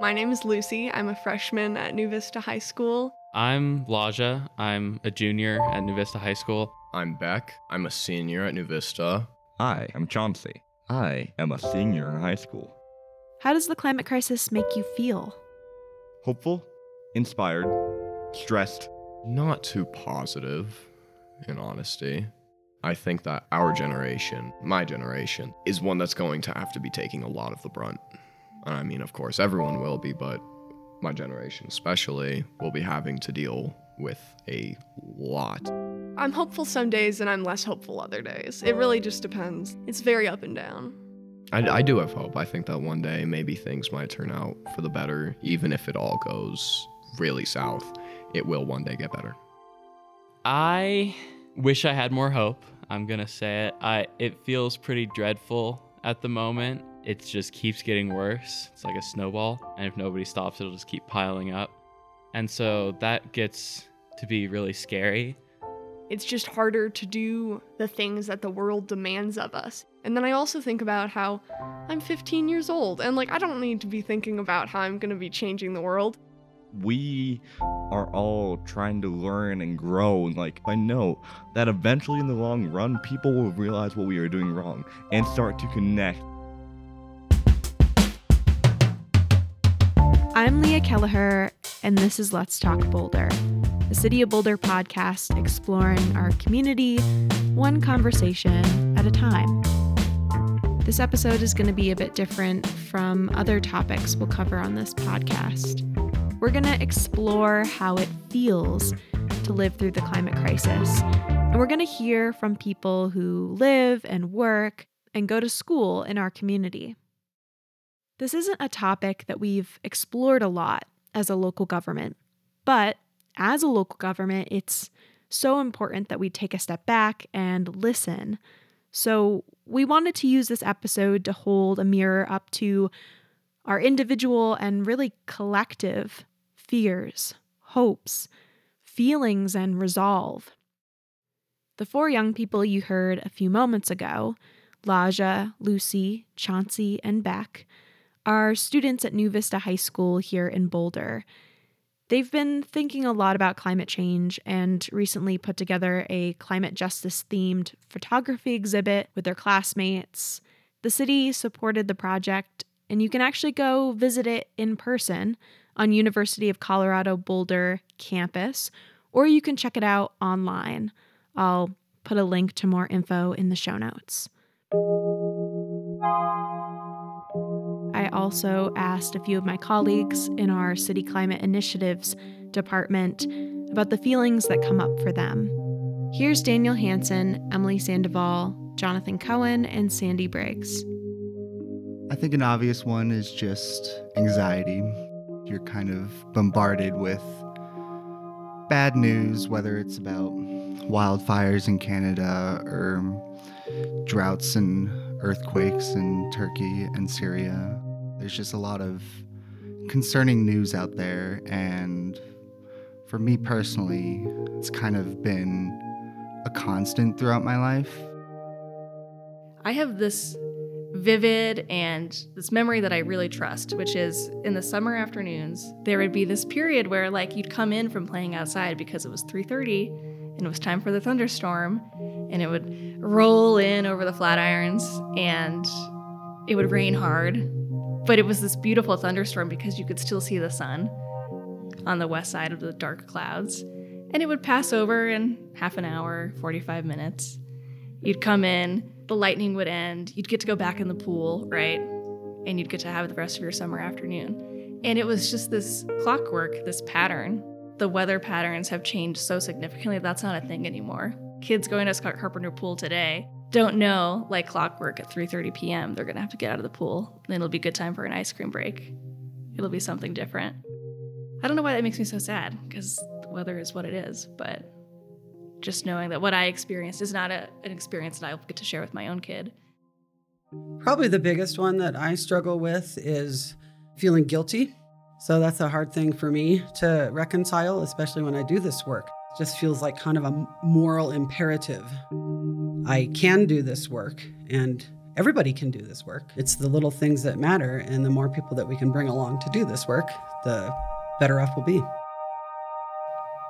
My name is Lucy. I'm a freshman at New Vista High School. I'm Lahja. I'm a junior at New Vista High School. I'm Beck. I'm a senior at New Vista. I'm Chauncey. I am a senior in high school. How does the climate crisis make you feel? Hopeful, inspired, stressed. Not too positive, in honesty. I think that our generation, my generation, is one that's going to have to be taking a lot of the brunt. I mean, of course, everyone will be, but my generation especially will be having to deal with a lot. I'm hopeful some days and I'm less hopeful other days. It really just depends. It's very up and down. I, I do have hope. I think that one day maybe things might turn out for the better, even if it all goes really south. It will one day get better. I wish I had more hope. I'm going to say it. I it feels pretty dreadful at the moment. It just keeps getting worse. It's like a snowball, and if nobody stops, it'll just keep piling up. And so that gets to be really scary. It's just harder to do the things that the world demands of us. And then I also think about how I'm 15 years old and like I don't need to be thinking about how I'm going to be changing the world. We are all trying to learn and grow. And like, I know that eventually in the long run, people will realize what we are doing wrong and start to connect. I'm Leah Kelleher, and this is Let's Talk Boulder, the City of Boulder podcast exploring our community one conversation at a time. This episode is going to be a bit different from other topics we'll cover on this podcast. We're going to explore how it feels to live through the climate crisis. And we're going to hear from people who live and work and go to school in our community. This isn't a topic that we've explored a lot as a local government, but as a local government, it's so important that we take a step back and listen. So, we wanted to use this episode to hold a mirror up to our individual and really collective fears, hopes, feelings, and resolve. The four young people you heard a few moments ago, Lahja, Lucy, Chauncey, and Beck, are students at New Vista High School here in Boulder. They've been thinking a lot about climate change and recently put together a climate justice themed photography exhibit with their classmates. The city supported the project, and you can actually go visit it in person on University of Colorado Boulder campus, or you can check it out online. I'll put a link to more info in the show notes. I also asked a few of my colleagues in our City Climate Initiatives department about the feelings that come up for them. Here's Daniel Hanson, Emily Sandoval, Jonathan Koehn, and Sandy Briggs. I think an obvious one is just anxiety. You're kind of bombarded with bad news, whether it's about wildfires in Canada or droughts and earthquakes in Turkey and Syria. There's just a lot of concerning news out there, and for me personally, it's kind of been a constant throughout my life. I have this vivid and this memory that I really trust, which is in the summer afternoons, there would be this period where like you'd come in from playing outside because it was 3:30 and it was time for the thunderstorm and it would roll in over the Flatirons and it would rain hard. But it was this beautiful thunderstorm because you could still see the sun on the west side of the dark clouds. And it would pass over in half an hour, 45 minutes. You'd come in, the lightning would end, you'd get to go back in the pool, right? And you'd get to have the rest of your summer afternoon. And it was just this clockwork, this pattern. The weather patterns have changed so significantly, that's not a thing anymore. Kids going to Scott Carpenter Pool today don't know, like clockwork at 3:30 p.m., they're gonna have to get out of the pool. Then it'll be good time for an ice cream break. It'll be something different. I don't know why that makes me so sad, because the weather is what it is, but just knowing that what I experienced is not a, an experience that I'll get to share with my own kid. Probably the biggest one that I struggle with is feeling guilty. So that's a hard thing for me to reconcile, especially when I do this work. Just feels like kind of a moral imperative. I can do this work, and everybody can do this work. It's the little things that matter. And the more people that we can bring along to do this work, the better off we'll be.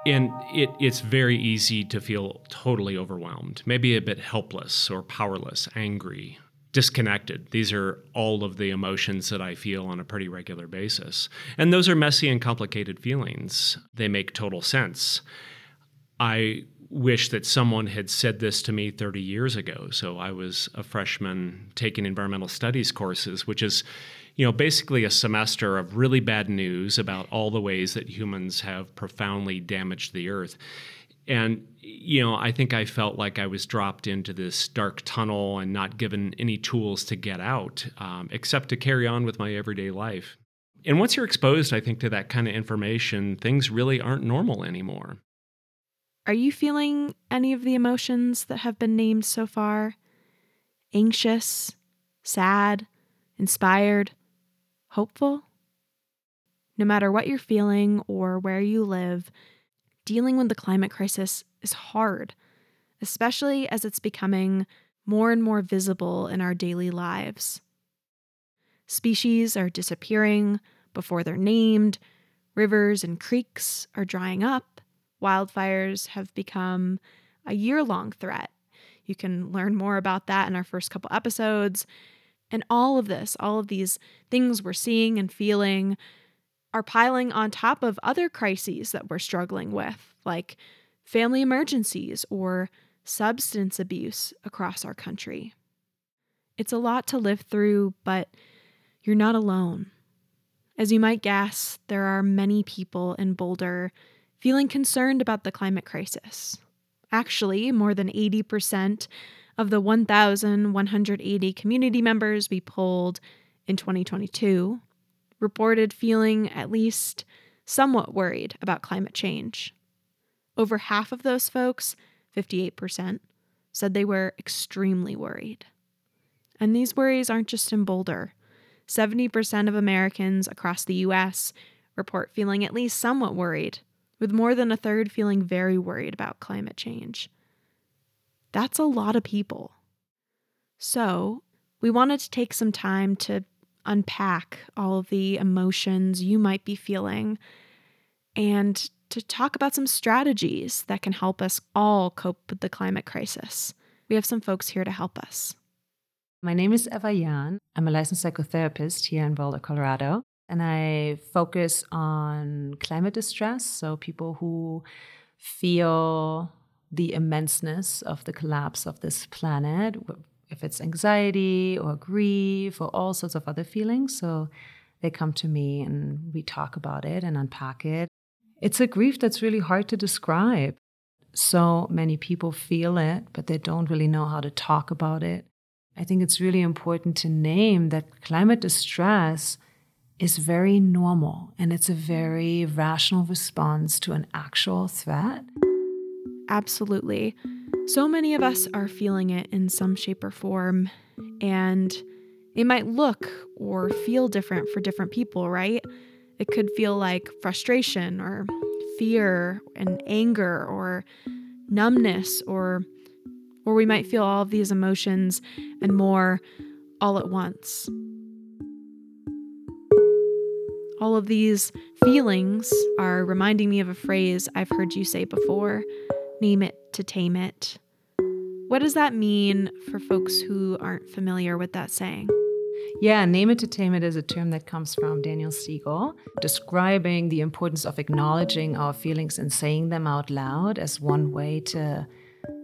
And it, it's very easy to feel totally overwhelmed, maybe a bit helpless or powerless, angry, disconnected. These are all of the emotions that I feel on a pretty regular basis. And those are messy and complicated feelings. They make total sense. I wish that someone had said this to me 30 years ago. So I was a freshman taking environmental studies courses, which is, you know, basically a semester of really bad news about all the ways that humans have profoundly damaged the earth. And, you know, I think I felt like I was dropped into this dark tunnel and not given any tools to get out, um, except to carry on with my everyday life. And once you're exposed, I think, to that kind of information, things really aren't normal anymore. Are you feeling any of the emotions that have been named so far? Anxious, sad, inspired, hopeful? No matter what you're feeling or where you live, dealing with the climate crisis is hard, especially as it's becoming more and more visible in our daily lives. Species are disappearing before they're named, rivers and creeks are drying up, wildfires have become a year long threat. You can learn more about that in our first couple episodes. And all of this, all of these things we're seeing and feeling are piling on top of other crises that we're struggling with, like family emergencies or substance abuse across our country. It's a lot to live through, but you're not alone. As you might guess, there are many people in Boulder feeling concerned about the climate crisis. Actually, more than 80% of the 1,180 community members we polled in 2022 reported feeling at least somewhat worried about climate change. Over half of those folks, 58%, said they were extremely worried. And these worries aren't just in Boulder. 70% of Americans across the US report feeling at least somewhat worried with more than a third feeling very worried about climate change. That's a lot of people. So, we wanted to take some time to unpack all of the emotions you might be feeling and to talk about some strategies that can help us all cope with the climate crisis. We have some folks here to help us. My name is Eva Jahn. I'm a licensed psychotherapist here in Boulder, Colorado and I focus on climate distress. So, people who feel the immenseness of the collapse of this planet, if it's anxiety or grief or all sorts of other feelings. So, they come to me and we talk about it and unpack it. It's a grief that's really hard to describe. So many people feel it, but they don't really know how to talk about it. I think it's really important to name that climate distress is very normal and it's a very rational response to an actual threat. Absolutely. So many of us are feeling it in some shape or form, and it might look or feel different for different people, right? It could feel like frustration or fear and anger or numbness or or we might feel all of these emotions and more all at once. All of these feelings are reminding me of a phrase I've heard you say before name it to tame it. What does that mean for folks who aren't familiar with that saying? Yeah, name it to tame it is a term that comes from Daniel Siegel, describing the importance of acknowledging our feelings and saying them out loud as one way to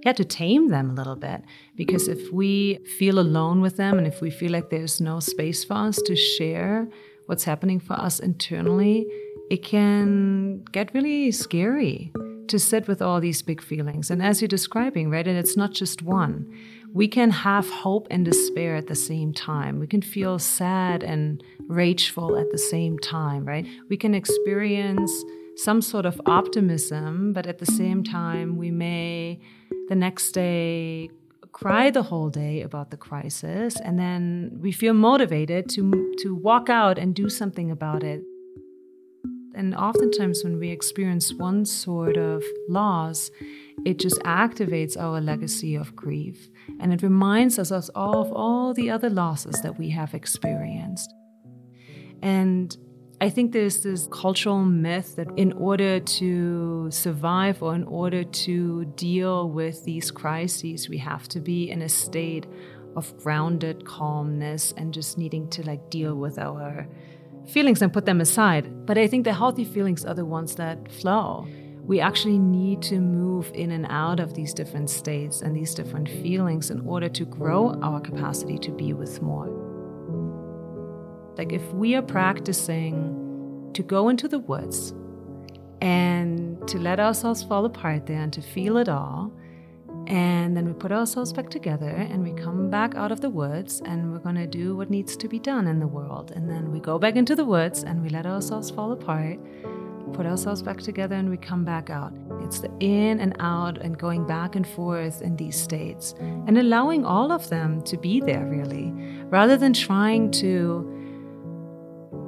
yeah, to tame them a little bit. Because if we feel alone with them and if we feel like there's no space for us to share what's happening for us internally, it can get really scary to sit with all these big feelings. And as you're describing, right, and it's not just one, we can have hope and despair at the same time. We can feel sad and rageful at the same time, right? We can experience some sort of optimism, but at the same time, we may the next day cry the whole day about the crisis and then we feel motivated to to walk out and do something about it and oftentimes when we experience one sort of loss it just activates our legacy of grief and it reminds us of all all the other losses that we have experienced. And I think there's this cultural myth that in order to survive or in order to deal with these crises, we have to be in a state of grounded calmness and just needing to like deal with our feelings and put them aside. But I think the healthy feelings are the ones that flow. We actually need to move in and out of these different states and these different feelings in order to grow our capacity to be with more. Like if we are practicing to go into the woods and to let ourselves fall apart there and to feel it all, and then we put ourselves back together and we come back out of the woods and we're going to do what needs to be done in the world. And then we go back into the woods and we let ourselves fall apart, put ourselves back together, and we come back out. It's the in and out and going back and forth in these states and allowing all of them to be there, really, rather than trying to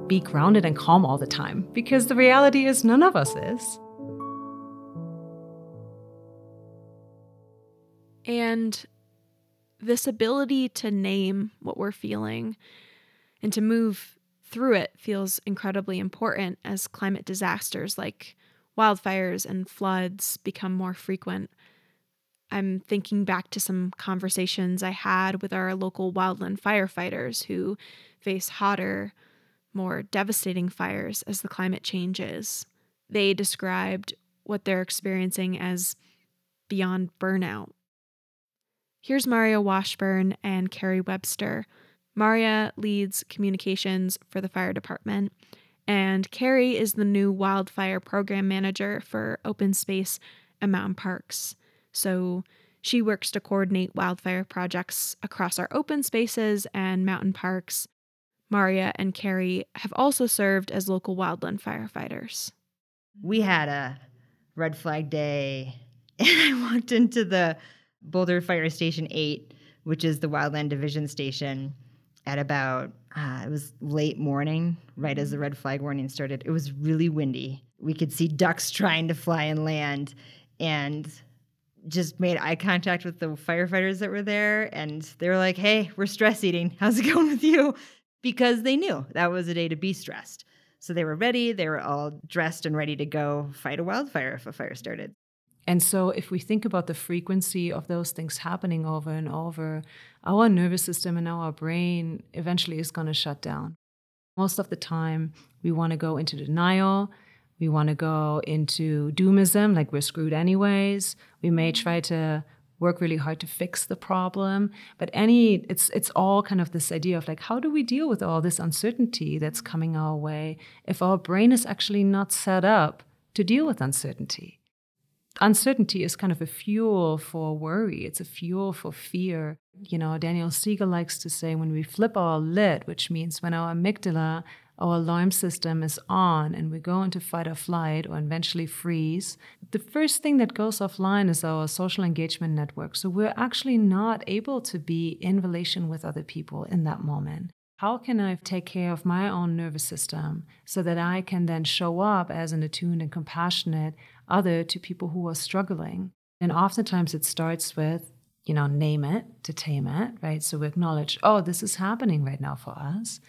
be grounded and calm all the time because the reality is none of us is. And this ability to name what we're feeling and to move through it feels incredibly important as climate disasters like wildfires and floods become more frequent. I'm thinking back to some conversations I had with our local wildland firefighters who face hotter, more devastating fires as the climate changes. They described what they're experiencing as beyond burnout. Here's Marya Washburn and Kerry Webster. Marya leads communications for the fire department, and Kerry is the new wildfire program manager for open space and mountain parks. So she works to coordinate wildfire projects across our open spaces and mountain parks Marya and Kerry have also served as local wildland firefighters. We had a red flag day, and I walked into the Boulder Fire Station 8, which is the Wildland Division station, at about, uh, it was late morning, right as the red flag warning started. It was really windy. We could see ducks trying to fly and land, and just made eye contact with the firefighters that were there and they were like, "Hey, we're stress eating. How's it going with you?" Because they knew that was a day to be stressed. So they were ready, they were all dressed and ready to go fight a wildfire if a fire started. And so, if we think about the frequency of those things happening over and over, our nervous system and our brain eventually is going to shut down. Most of the time, we want to go into denial. We want to go into doomism, like we're screwed anyways. We may mm-hmm. try to work really hard to fix the problem. But any it's it's all kind of this idea of like how do we deal with all this uncertainty that's coming our way if our brain is actually not set up to deal with uncertainty? Uncertainty is kind of a fuel for worry. It's a fuel for fear. You know daniel siegel likes to say when we flip our lid which means when our amygdala our alarm system is on and we go into fight or flight or eventually freeze, the first thing that goes offline is our social engagement network. So we're actually not able to be in relation with other people in that moment. How can I take care of my own nervous system so that I can then show up as an attuned and compassionate other to people who are struggling? And oftentimes it starts with, you know, name it to tame it, right? So we acknowledge, oh, this is happening right now for us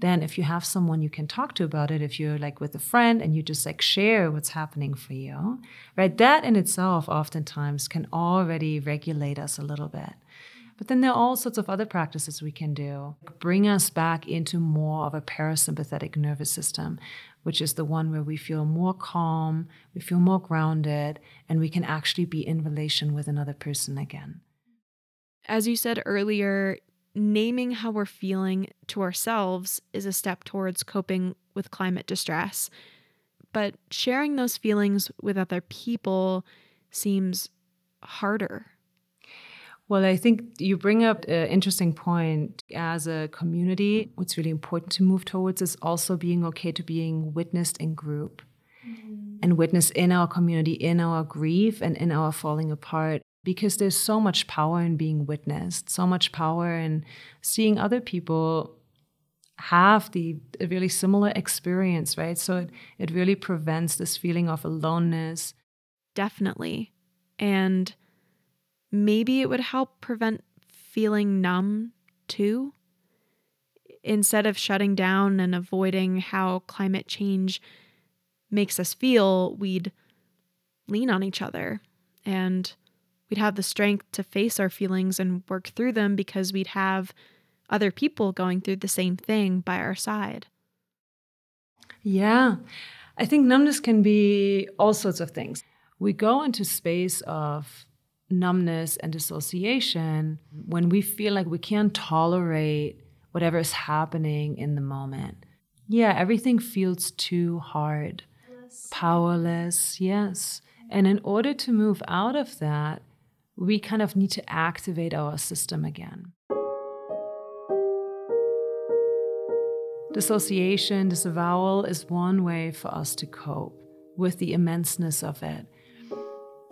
then if you have someone you can talk to about it if you're like with a friend and you just like share what's happening for you right that in itself oftentimes can already regulate us a little bit. But then there are all sorts of other practices we can do. Bring us back into more of a parasympathetic nervous system which is the one where we feel more calm we feel more grounded and we can actually be in relation with another person again. As you said earlier, naming how we're feeling to ourselves is a step towards coping with climate distress. But sharing those feelings with other people seems harder. Well, I think you bring up an interesting point. As a community, what's really important to move towards is also being okay to being witnessed in group mm-hmm. and witnessed in our community, in our grief and in our falling apart because there's so much power in being witnessed, so much power in seeing other people have the a really similar experience, right? So it, it really prevents this feeling of aloneness. Definitely. And maybe it would help prevent feeling numb too. Instead of shutting down and avoiding how climate change makes us feel, we'd lean on each other and we'd have the strength to face our feelings and work through them because we'd have other people going through the same thing by our side. Yeah. I think numbness can be all sorts of things. We go into space of numbness and dissociation when we feel like we can't tolerate whatever is happening in the moment. Yeah, everything feels too hard, powerless, yes. And in order to move out of that, we kind of need to activate our system again. Dissociation, disavowal is one way for us to cope with the immenseness of it.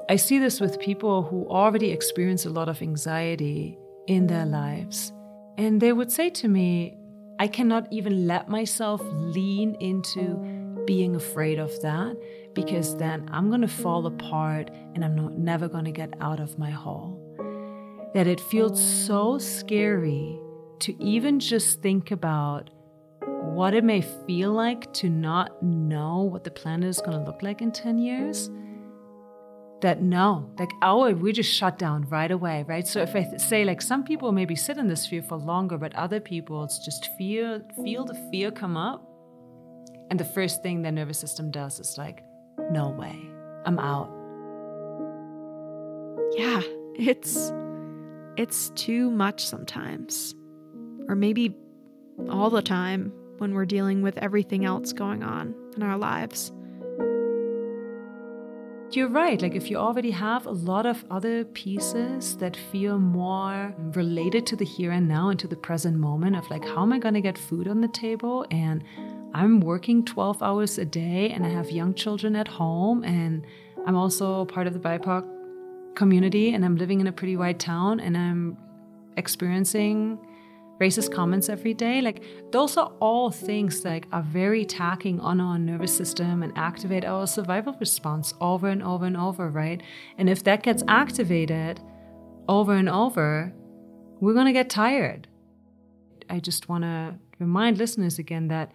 I see this with people who already experience a lot of anxiety in their lives. And they would say to me, I cannot even let myself lean into being afraid of that because then I'm going to fall apart and I'm not, never going to get out of my hole. That it feels so scary to even just think about what it may feel like to not know what the planet is going to look like in 10 years. That no like our we just shut down right away right? So if i say like some people maybe sit in this fear for longer but other people it's just fear feel the fear come up and the first thing their nervous system does is like no way i'm out Yeah, it's it's too much sometimes. Or maybe all the time when we're dealing with everything else going on in our lives. You're right. Like, if you already have a lot of other pieces that feel more related to the here and now and to the present moment of like, how am I going to get food on the table? And I'm working 12 hours a day and I have young children at home and I'm also part of the BIPOC community and I'm living in a pretty white town and I'm experiencing racist comments every day. Like those are all things that are very tacking on our nervous system and activate our survival response over and over and over right? And if that gets activated over and over we're to get tired. I just want to remind listeners again that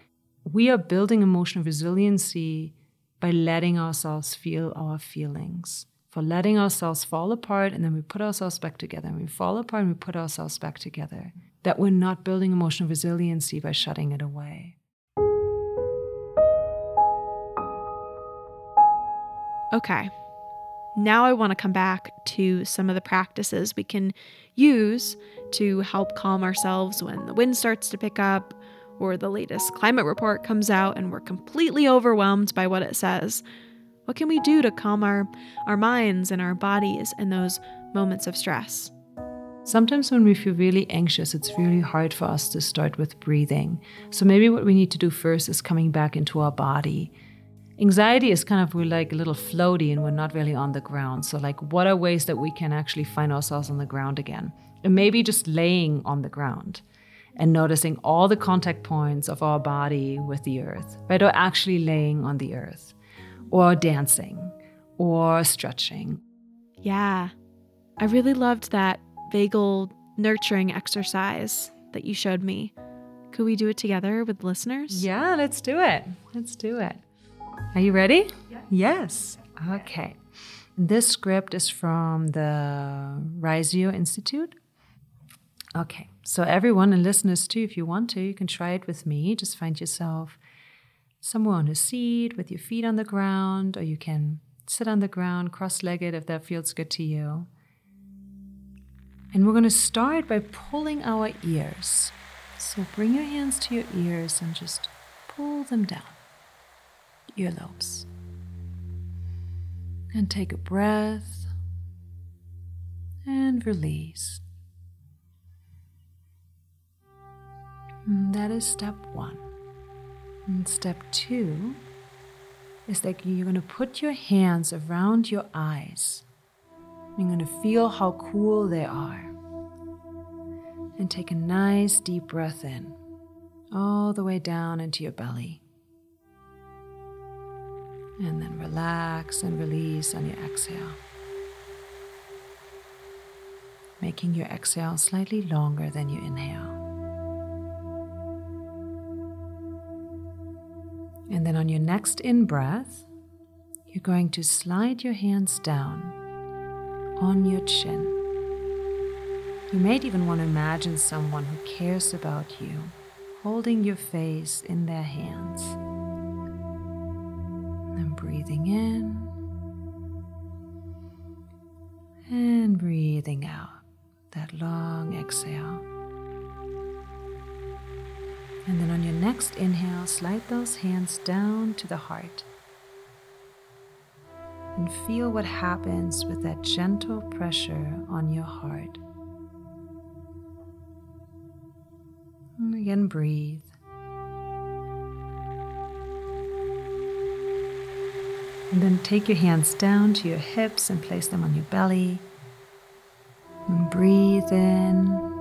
we are building emotional resiliency by letting ourselves feel our feelings for letting ourselves fall apart and then we put ourselves back together and we fall apart and we put ourselves back together that we're not building emotional resiliency by shutting it away. Okay. Now I want to come back to some of the practices we can use to help calm ourselves when the wind starts to pick up or the latest climate report comes out and we're completely overwhelmed by what it says. What can we do to calm our, our minds and our bodies in those moments of stress? Sometimes when we feel really anxious, it's really hard for us to start with breathing. So maybe what we need to do first is coming back into our body. Anxiety is kind of we're like a little floaty and we're not really on the ground. So like what are ways that we can actually find ourselves on the ground again? And maybe just laying on the ground and noticing all the contact points of our body with the earth, right? Or actually laying on the earth, or dancing, or stretching. Yeah. I really loved that vagal nurturing exercise that you showed me. Could we do it together with listeners? Yeah, let's do it. Let's do it. Are you ready? Yeah. Yes. Okay. This script is from the Riseo Institute. Okay, so everyone and listeners too, if you want to, you can try it with me. Just find yourself somewhere on a seat with your feet on the ground, or you can sit on the ground cross legged if that feels good to you. And we're going to start by pulling our ears. So bring your hands to your ears and just pull them down, earlobes. And take a breath and release. Mm, that is step one. And step two is that you're going to put your hands around your eyes. You're going to feel how cool they are. And take a nice deep breath in, all the way down into your belly. And then relax and release on your exhale. making your exhale slightly longer than your inhale. And then on your next in breath, you're going to slide your hands down on your chin. You might even want to imagine someone who cares about you holding your face in their hands. And breathing in and breathing out that long exhale. And then on your next inhale, slide those hands down to the heart. And feel what happens with that gentle pressure on your heart. And again, breathe. And then take your hands down to your hips and place them on your belly. And breathe in.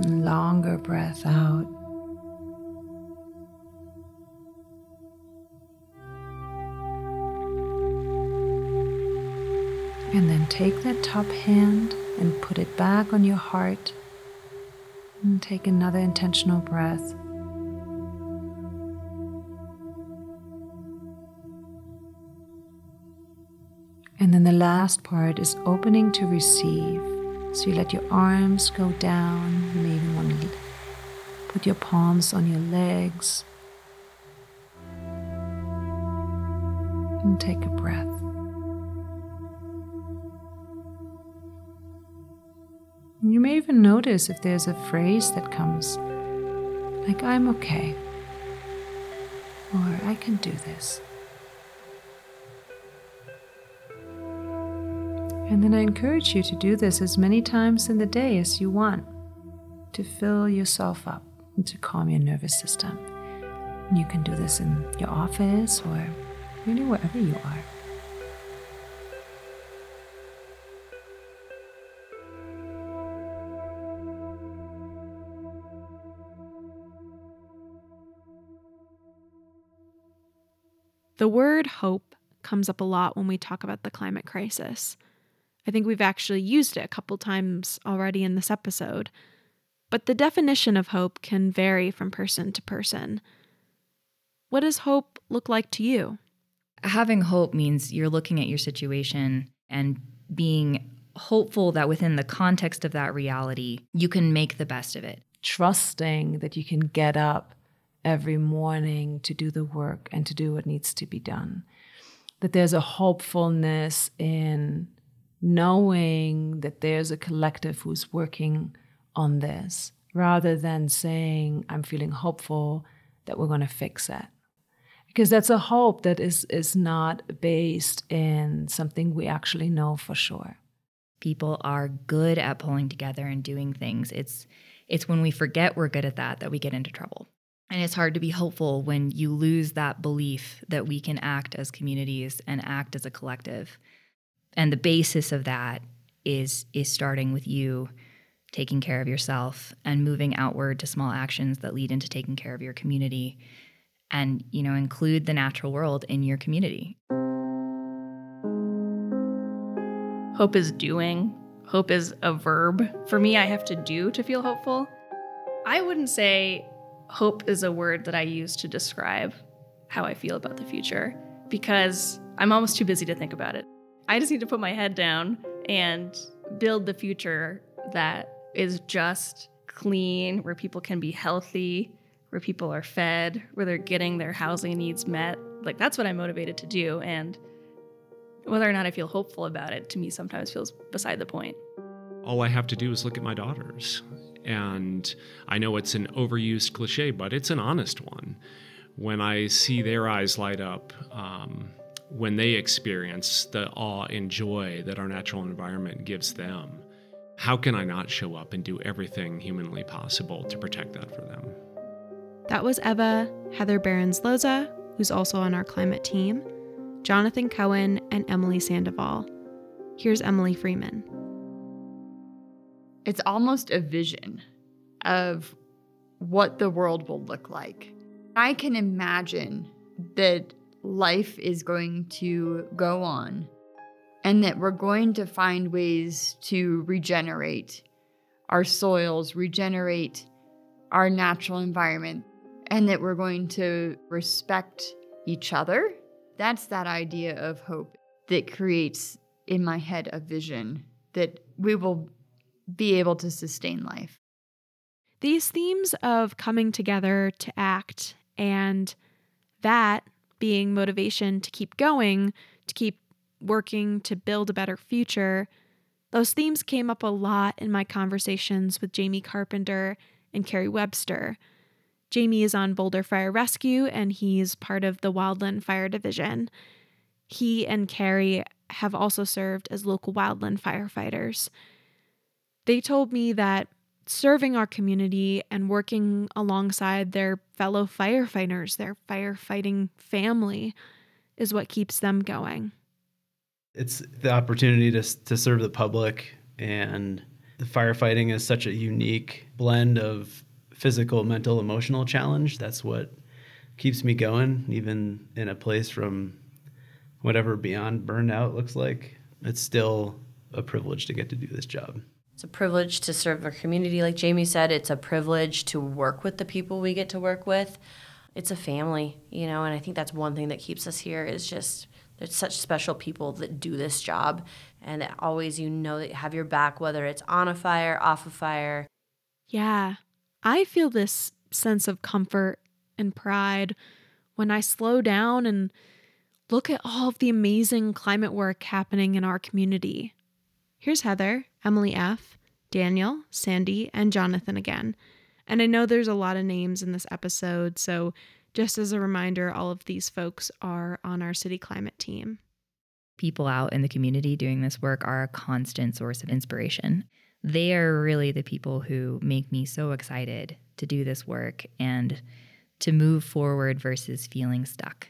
Longer breath out. And then take that top hand and put it back on your heart. And take another intentional breath. And then the last part is opening to receive. So you let your arms go down. You may even want to put your palms on your legs. And take a breath. You may even notice if there's a phrase that comes, like, I'm okay, or I can do this. And then I encourage you to do this as many times in the day as you want to fill yourself up and to calm your nervous system. And you can do this in your office or really wherever you are. The word hope comes up a lot when we talk about the climate crisis. I think we've actually used it a couple times already in this episode. But the definition of hope can vary from person to person. What does hope look like to you? Having hope means you're looking at your situation and being hopeful that within the context of that reality, you can make the best of it. Trusting that you can get up every morning to do the work and to do what needs to be done. That there's a hopefulness in knowing that there's a collective who's working on this rather than saying, I'm feeling hopeful that we're going to fix it. Because that's a hope that is, is not based in something we actually know for sure. People are good at pulling together and doing things. It's it's when we forget we're good at that that we get into trouble. And it's hard to be hopeful when you lose that belief that we can act as communities and act as a collective. And the basis of that is is starting with you taking care of yourself and moving outward to small actions that lead into taking care of your community and you know include the natural world in your community. Hope is doing. Hope is a verb. For me, I have to do to feel hopeful. I wouldn't say hope is a word that I use to describe how I feel about the future because I'm almost too busy to think about it. I just need to put my head down and build the future that is just clean, where people can be healthy, where people are fed, where they're getting their housing needs met. Like that's what I'm motivated to do. And whether or not I feel hopeful about it, to me, sometimes feels beside the point. All I have to do is look at my daughters. And I know it's an overused cliche, but it's an honest one. When I see their eyes light up, um, when they experience the awe and joy that our natural environment gives them, how can I not show up and do everything humanly possible to protect that for them? That was Eva Heather Bearnes Loza, who's also on our climate team, Jonathan Koehn, and Emily Sandoval. Here's Emily Freeman. It's almost a vision of what the world will look like. I can imagine that life is going to go on and that we're going to find ways to regenerate our soils, regenerate our natural environment, and that we're going to respect each other. That's that idea of hope that creates in my head a vision that we will be able to sustain life. These themes of coming together to act and that being motivation to keep going, to keep working to build a better future, those themes came up a lot in my conversations with Jamie Carpenter and Kerry Webster. Jamie is on Boulder Fire Rescue and he's part of the Wildland Fire Division. He and Kerry have also served as local wildland firefighters. They told me that serving our community and working alongside their fellow firefighters, their firefighting family, is what keeps them going. It's the opportunity to, to serve the public, and the firefighting is such a unique blend of physical, mental, emotional challenge. That's what keeps me going, even in a place from whatever beyond burnout looks like. It's still a privilege to get to do this job. It's a privilege to serve our community. Like Jamie said, it's a privilege to work with the people we get to work with. It's a family, you know, and I think that's one thing that keeps us here is just there's such special people that do this job and that always you know that you have your back whether it's on a fire, off a fire. Yeah. I feel this sense of comfort and pride when I slow down and look at all of the amazing climate work happening in our community. Here's Heather, Emily F., Daniel, Sandy, and Jonathan again. And I know there's a lot of names in this episode, so just as a reminder, all of these folks are on our city climate team. People out in the community doing this work are a constant source of inspiration. They are really the people who make me so excited to do this work and to move forward versus feeling stuck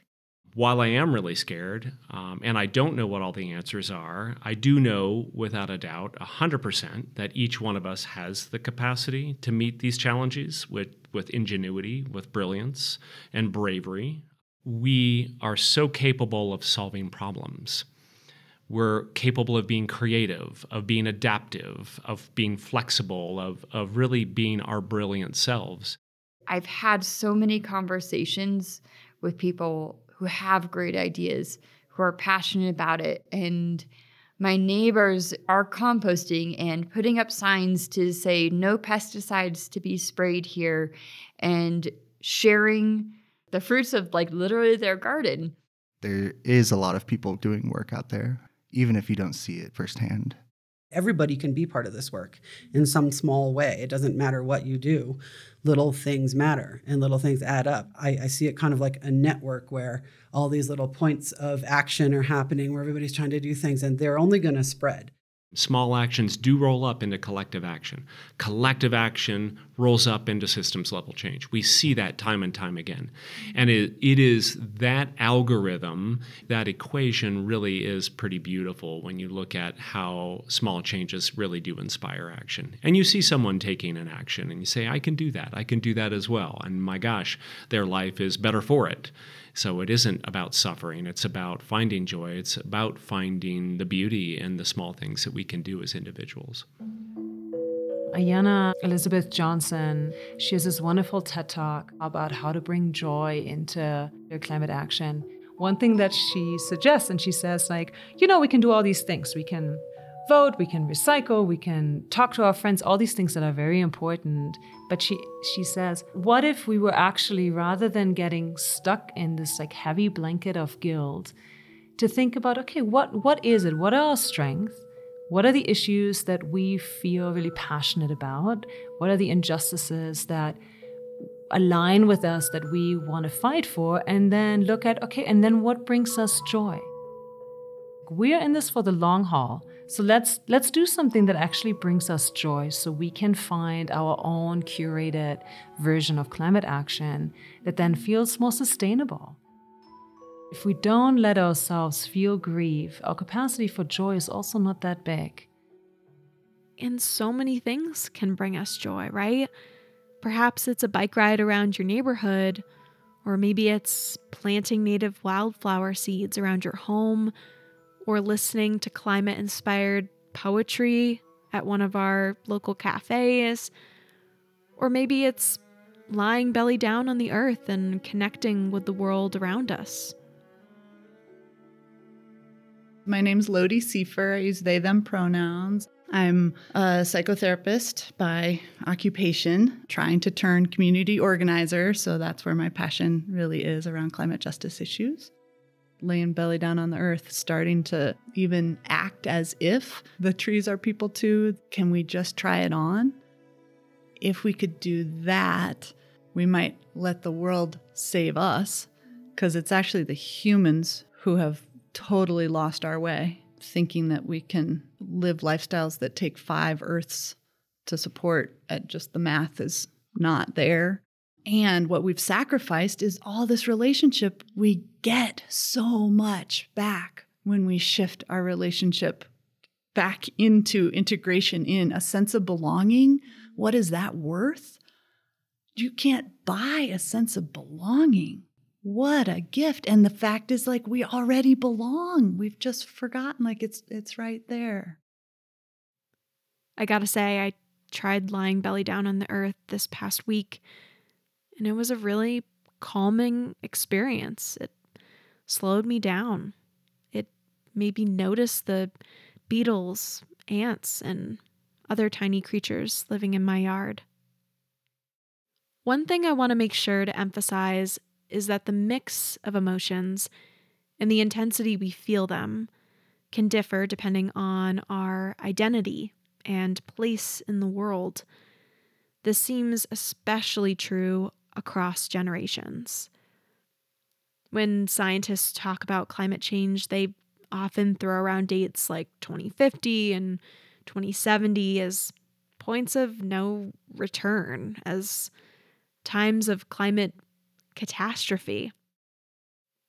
while I am really scared um, and I don't know what all the answers are, I do know without a doubt, 100%, that each one of us has the capacity to meet these challenges with, with ingenuity, with brilliance, and bravery. We are so capable of solving problems. We're capable of being creative, of being adaptive, of being flexible, of, of really being our brilliant selves. I've had so many conversations with people who have great ideas, who are passionate about it. And my neighbors are composting and putting up signs to say no pesticides to be sprayed here and sharing the fruits of like literally their garden. There is a lot of people doing work out there, even if you don't see it firsthand. Everybody can be part of this work in some small way. It doesn't matter what you do little things matter and little things add up. I, I, see it kind of like a network where all these little points of action are happening, where everybody's trying to do things, and they're only going to spread. Small actions do roll up into collective action. Collective action rolls up into systems level change. We see that time and time again. And it, it is that algorithm, that equation really is pretty beautiful when you look at how small changes really do inspire action. And you see someone taking an action and you say, I can do that. I can do that as well. And my gosh, their life is better for it. So it isn't about suffering, it's about finding joy, it's about finding the beauty in the small things that we can do as individuals. Ayana Elizabeth Johnson, she has this wonderful TED talk about how to bring joy into your climate action. One thing that she suggests, and she says, like, you know, we can do all these things. We can vote, we can recycle, we can talk to our friends, all these things that are very important. But she she says, what if we were actually rather than getting stuck in this like heavy blanket of guilt, to think about okay, what what is it? What are our strengths? What are the issues that we feel really passionate about? What are the injustices that align with us that we want to fight for? And then look at okay, and then what brings us joy? We're in this for the long haul. So let's let's do something that actually brings us joy so we can find our own curated version of climate action that then feels more sustainable. If we don't let ourselves feel grief, our capacity for joy is also not that big. And so many things can bring us joy, right? Perhaps it's a bike ride around your neighborhood, or maybe it's planting native wildflower seeds around your home or listening to climate inspired poetry at one of our local cafes, or maybe it's lying belly down on the earth and connecting with the world around us. My name's Lodi Siefer. I use they, them pronouns. I'm a psychotherapist by occupation, trying to turn community organizer. So that's where my passion really is around climate justice issues. Laying belly down on the earth, starting to even act as if the trees are people too. Can we just try it on? If we could do that, we might let the world save us because it's actually the humans who have totally lost our way, thinking that we can live lifestyles that take five Earths to support. At just the math is not there. And what we've sacrificed is all this relationship. We get so much back when we shift our relationship back into integration in a sense of belonging. What is that worth? You can't buy a sense of belonging. What a gift. And the fact is like we already belong. We've just forgotten like it's it's right there. I got to say I tried lying belly down on the earth this past week and it was a really calming experience. It slowed me down. It made me notice the beetles, ants, and other tiny creatures living in my yard. One thing I want to make sure to emphasize is that the mix of emotions and the intensity we feel them can differ depending on our identity and place in the world. This seems especially true across generations. When scientists talk about climate change, they often throw around dates like 2050 and 2070 as points of no return, as times of climate catastrophe.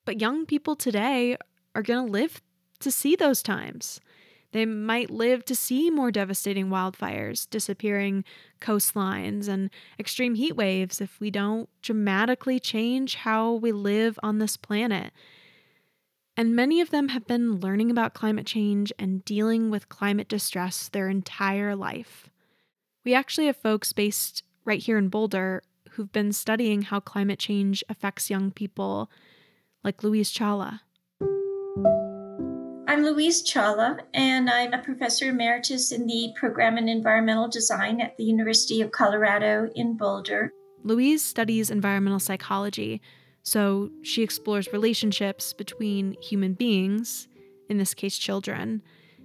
But young people today are going to live to see those times. They might live to see more devastating wildfires, disappearing coastlines, and extreme heat waves if we don't dramatically change how we live on this planet. And many of them have been learning about climate change and dealing with climate distress their entire life. We actually have folks based right here in Boulder who've been studying how climate change affects young people, like Louise Chawla. I'm Louise Chawla, and I'm a professor emeritus in the program in environmental design at the University of Colorado in Boulder. Louise studies environmental psychology, so she explores relationships between human beings, in this case children,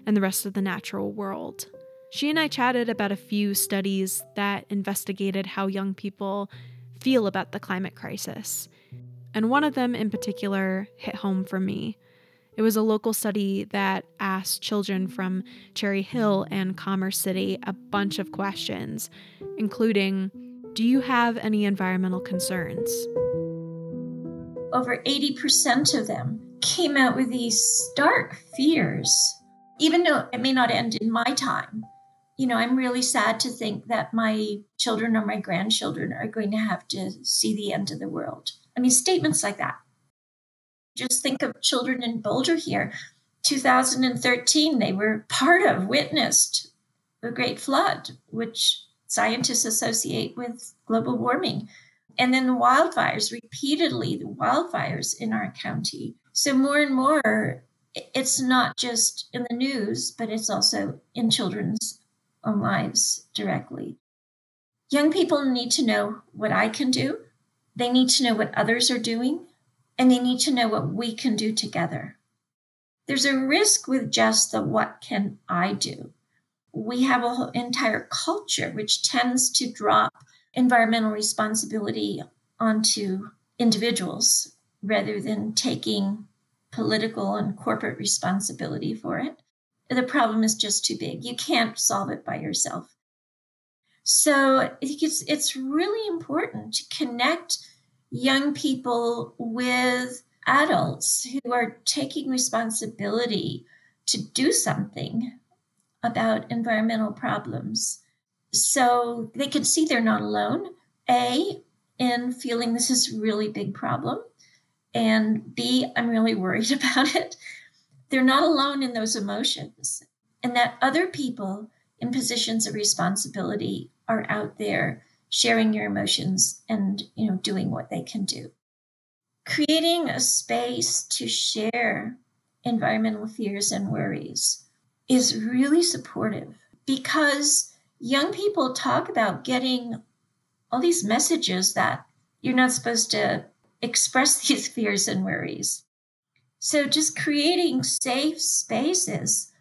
and the rest of the natural world. She and I chatted about a few studies that investigated how young people feel about the climate crisis. And one of them in particular hit home for me. It was a local study that asked children from Cherry Hill and Commerce City a bunch of questions, including Do you have any environmental concerns? Over 80% of them came out with these stark fears, even though it may not end in my time you know, I'm really sad to think that my children or my grandchildren are going to have to see the end of the world. I mean, statements like that. Just think of children in Boulder here. 2013, they were part of, witnessed the Great Flood, which scientists associate with global warming. And then the wildfires, repeatedly, the wildfires in our county. So, more and more, it's not just in the news, but it's also in children's own lives directly. Young people need to know what I can do, they need to know what others are doing, and they need to know what we can do together. There's a risk with just the what can I do. We have an entire culture which tends to drop environmental responsibility onto individuals rather than taking political and corporate responsibility for it the problem is just too big. You can't solve it by yourself. So I think it's it's really important to connect young people with adults who are taking responsibility to do something about environmental problems. So they can see they're not alone a in feeling this is a really big problem and b i'm really worried about it. They're not alone in those emotions and that other people in positions of responsibility are out there sharing your emotions and you know doing what they can do creating a space to share environmental fears and worries is really supportive because young people talk about getting all these messages that you're not supposed to express these fears and worries. So, just creating safe spaces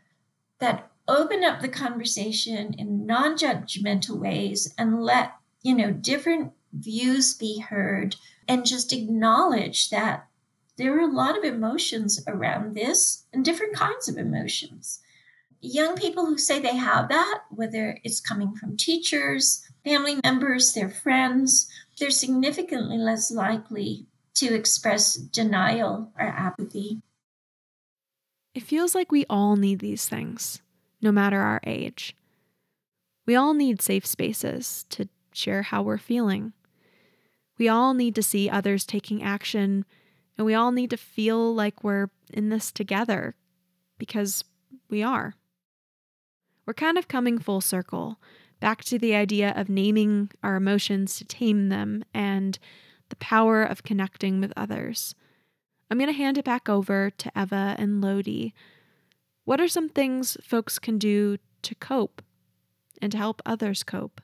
that open up the conversation in non judgmental ways and let, you know, different views be heard and just acknowledge that there are a lot of emotions around this and different kinds of emotions. Young people who say they have that, whether it's coming from teachers, family members, their friends, they're significantly less likely to express denial or apathy. It feels like we all need these things, no matter our age. We all need safe spaces to share how we're feeling. We all need to see others taking action, and we all need to feel like we're in this together because we are. We're kind of coming full circle back to the idea of naming our emotions to tame them and the power of connecting with others. I'm going to hand it back over to Eva and Lodi. What are some things folks can do to cope and to help others cope?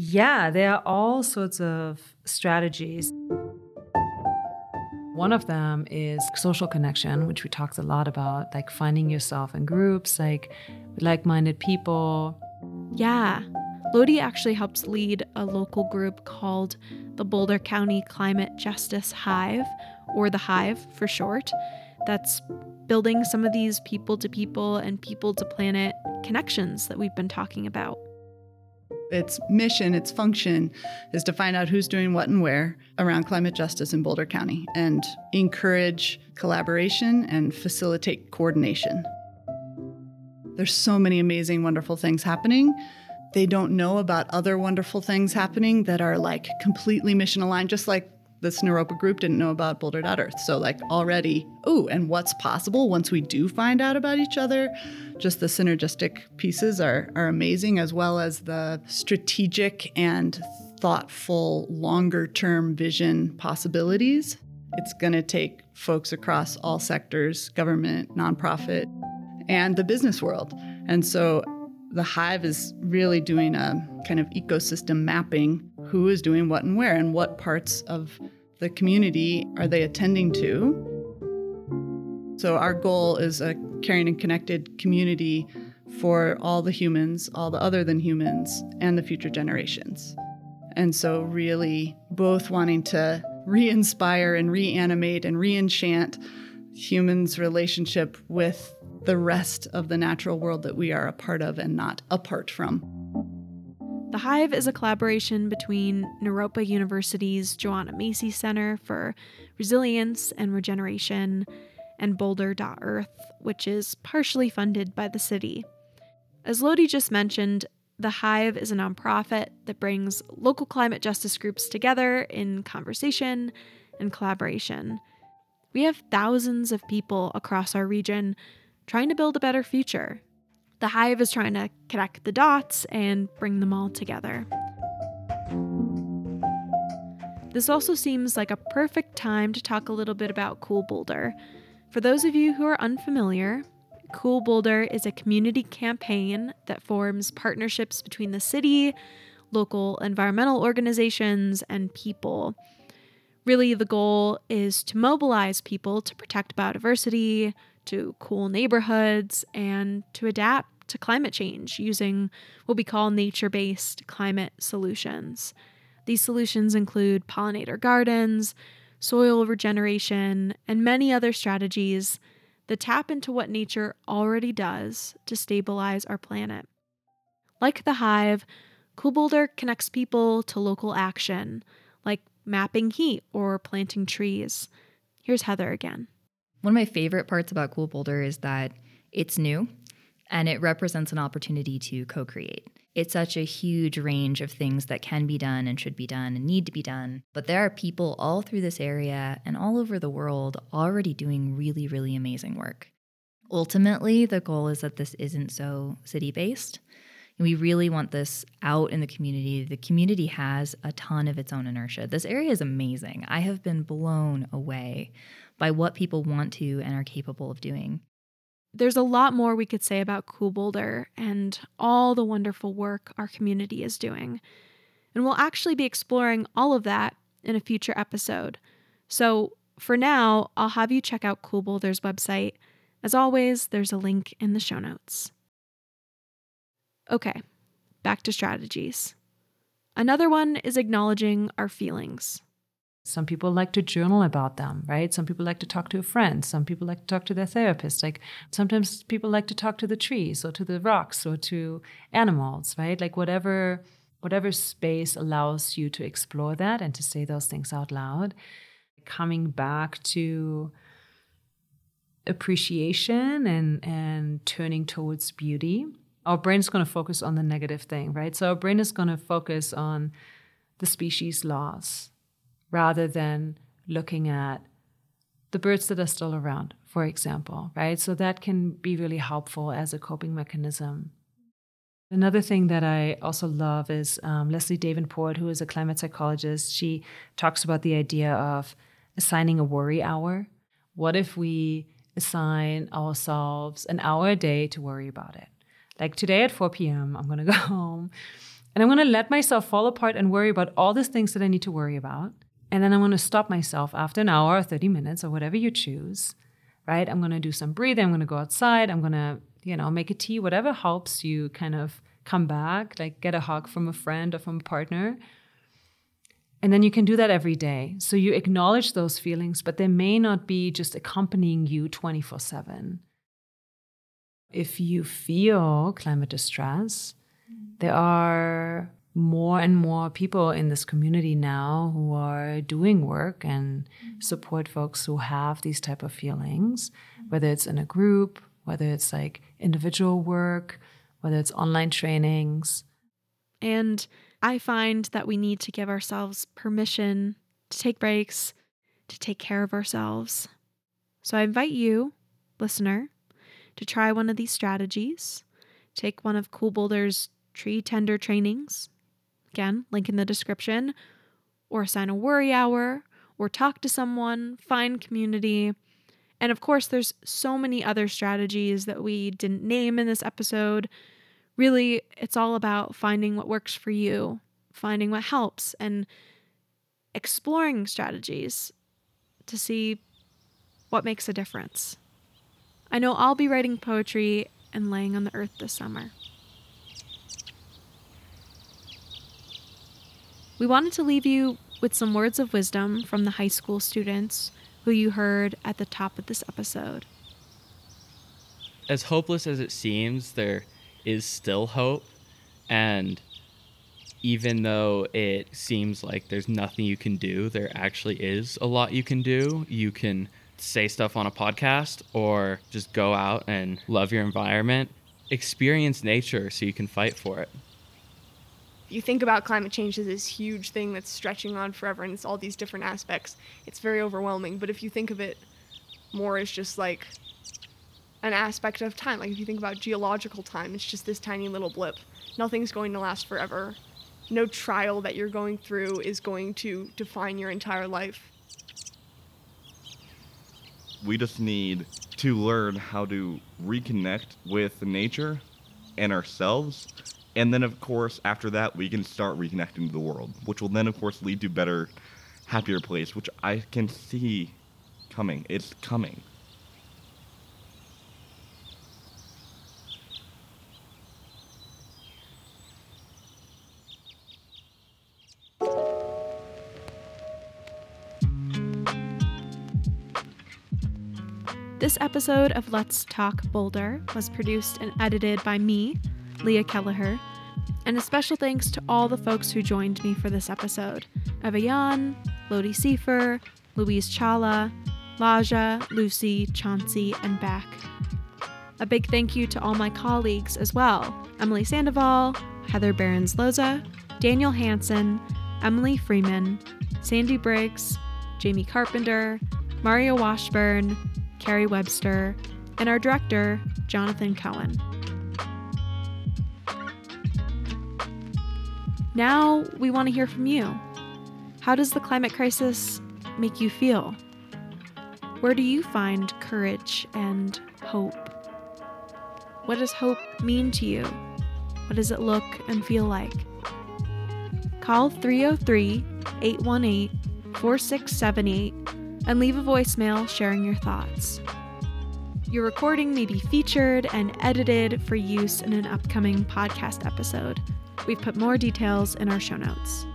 Yeah, there are all sorts of strategies. One of them is social connection, which we talked a lot about, like finding yourself in groups, like like minded people. Yeah. Lodi actually helps lead a local group called the Boulder County Climate Justice Hive, or the Hive for short, that's building some of these people to people and people to planet connections that we've been talking about. Its mission, its function is to find out who's doing what and where around climate justice in Boulder County and encourage collaboration and facilitate coordination. There's so many amazing, wonderful things happening. They don't know about other wonderful things happening that are like completely mission aligned, just like this Naropa group didn't know about Boulder.earth. So, like, already, oh, and what's possible once we do find out about each other? Just the synergistic pieces are, are amazing, as well as the strategic and thoughtful, longer term vision possibilities. It's going to take folks across all sectors government, nonprofit, and the business world. And so, the Hive is really doing a kind of ecosystem mapping who is doing what and where, and what parts of the community are they attending to. So, our goal is a caring and connected community for all the humans, all the other than humans, and the future generations. And so, really, both wanting to re inspire and reanimate and re enchant humans' relationship with the rest of the natural world that we are a part of and not apart from. The Hive is a collaboration between Naropa University's Joanna Macy Center for Resilience and Regeneration and Boulder.earth, which is partially funded by the city. As Lodi just mentioned, the Hive is a nonprofit that brings local climate justice groups together in conversation and collaboration. We have thousands of people across our region trying to build a better future. The Hive is trying to connect the dots and bring them all together. This also seems like a perfect time to talk a little bit about Cool Boulder. For those of you who are unfamiliar, Cool Boulder is a community campaign that forms partnerships between the city, local environmental organizations, and people. Really, the goal is to mobilize people to protect biodiversity, to cool neighborhoods, and to adapt to climate change using what we call nature based climate solutions. These solutions include pollinator gardens, soil regeneration, and many other strategies that tap into what nature already does to stabilize our planet. Like the hive, Cool Boulder connects people to local action, like mapping heat or planting trees. Here's Heather again. One of my favorite parts about Cool Boulder is that it's new and it represents an opportunity to co create. It's such a huge range of things that can be done and should be done and need to be done. But there are people all through this area and all over the world already doing really, really amazing work. Ultimately, the goal is that this isn't so city based. We really want this out in the community. The community has a ton of its own inertia. This area is amazing. I have been blown away by what people want to and are capable of doing. There's a lot more we could say about Cool Boulder and all the wonderful work our community is doing. And we'll actually be exploring all of that in a future episode. So for now, I'll have you check out Cool Boulder's website. As always, there's a link in the show notes. Okay, back to strategies. Another one is acknowledging our feelings. Some people like to journal about them, right? Some people like to talk to a friend. Some people like to talk to their therapist. Like sometimes people like to talk to the trees or to the rocks or to animals, right? Like whatever whatever space allows you to explore that and to say those things out loud. Coming back to appreciation and and turning towards beauty. Our brain is going to focus on the negative thing, right? So our brain is going to focus on the species loss rather than looking at the birds that are still around, for example, right? So that can be really helpful as a coping mechanism. Another thing that I also love is um, Leslie Davenport, who is a climate psychologist. She talks about the idea of assigning a worry hour. What if we assign ourselves an hour a day to worry about it? Like today at 4 p.m., I'm going to go home and I'm going to let myself fall apart and worry about all these things that I need to worry about. And then I'm going to stop myself after an hour or 30 minutes or whatever you choose, right? I'm going to do some breathing. I'm going to go outside. I'm going to, you know, make a tea, whatever helps you kind of come back, like get a hug from a friend or from a partner. And then you can do that every day. So you acknowledge those feelings, but they may not be just accompanying you 24 7. If you feel climate distress, mm. there are more and more people in this community now who are doing work and mm-hmm. support folks who have these type of feelings whether it's in a group whether it's like individual work whether it's online trainings. And i find that we need to give ourselves permission to take breaks to take care of ourselves. So i invite you listener to try one of these strategies. Take one of cool boulder's tree tender trainings Again, link in the description, or assign a worry hour, or talk to someone, find community. And of course, there's so many other strategies that we didn't name in this episode. Really, it's all about finding what works for you, finding what helps, and exploring strategies to see what makes a difference. I know I'll be writing poetry and laying on the earth this summer. We wanted to leave you with some words of wisdom from the high school students who you heard at the top of this episode. As hopeless as it seems, there is still hope. And even though it seems like there's nothing you can do, there actually is a lot you can do. You can say stuff on a podcast or just go out and love your environment. Experience nature so you can fight for it you think about climate change as this huge thing that's stretching on forever and it's all these different aspects, it's very overwhelming. But if you think of it more as just like an aspect of time, like if you think about geological time, it's just this tiny little blip. Nothing's going to last forever. No trial that you're going through is going to define your entire life. We just need to learn how to reconnect with nature and ourselves and then, of course, after that, we can start reconnecting to the world, which will then, of course, lead to better, happier place, which I can see coming. It's coming. This episode of Let's Talk Boulder was produced and edited by me, Leah Kelleher, and a special thanks to all the folks who joined me for this episode Eva Jahn, Lodi Siefer, Louise Chawla, Lahja, Lucy, Chauncey, and Beck. A big thank you to all my colleagues as well Emily Sandoval, Heather Bearnes Loza, Daniel Hanson, Emily Freeman, Sandy Briggs, Jamie Carpenter, Marya Washburn, Kerry Webster, and our director, Jonathan Koehn. Now we want to hear from you. How does the climate crisis make you feel? Where do you find courage and hope? What does hope mean to you? What does it look and feel like? Call 303 818 4678 and leave a voicemail sharing your thoughts. Your recording may be featured and edited for use in an upcoming podcast episode. We've put more details in our show notes.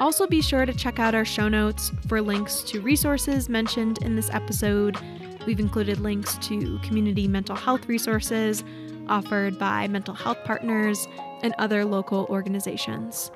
Also, be sure to check out our show notes for links to resources mentioned in this episode. We've included links to community mental health resources offered by mental health partners and other local organizations.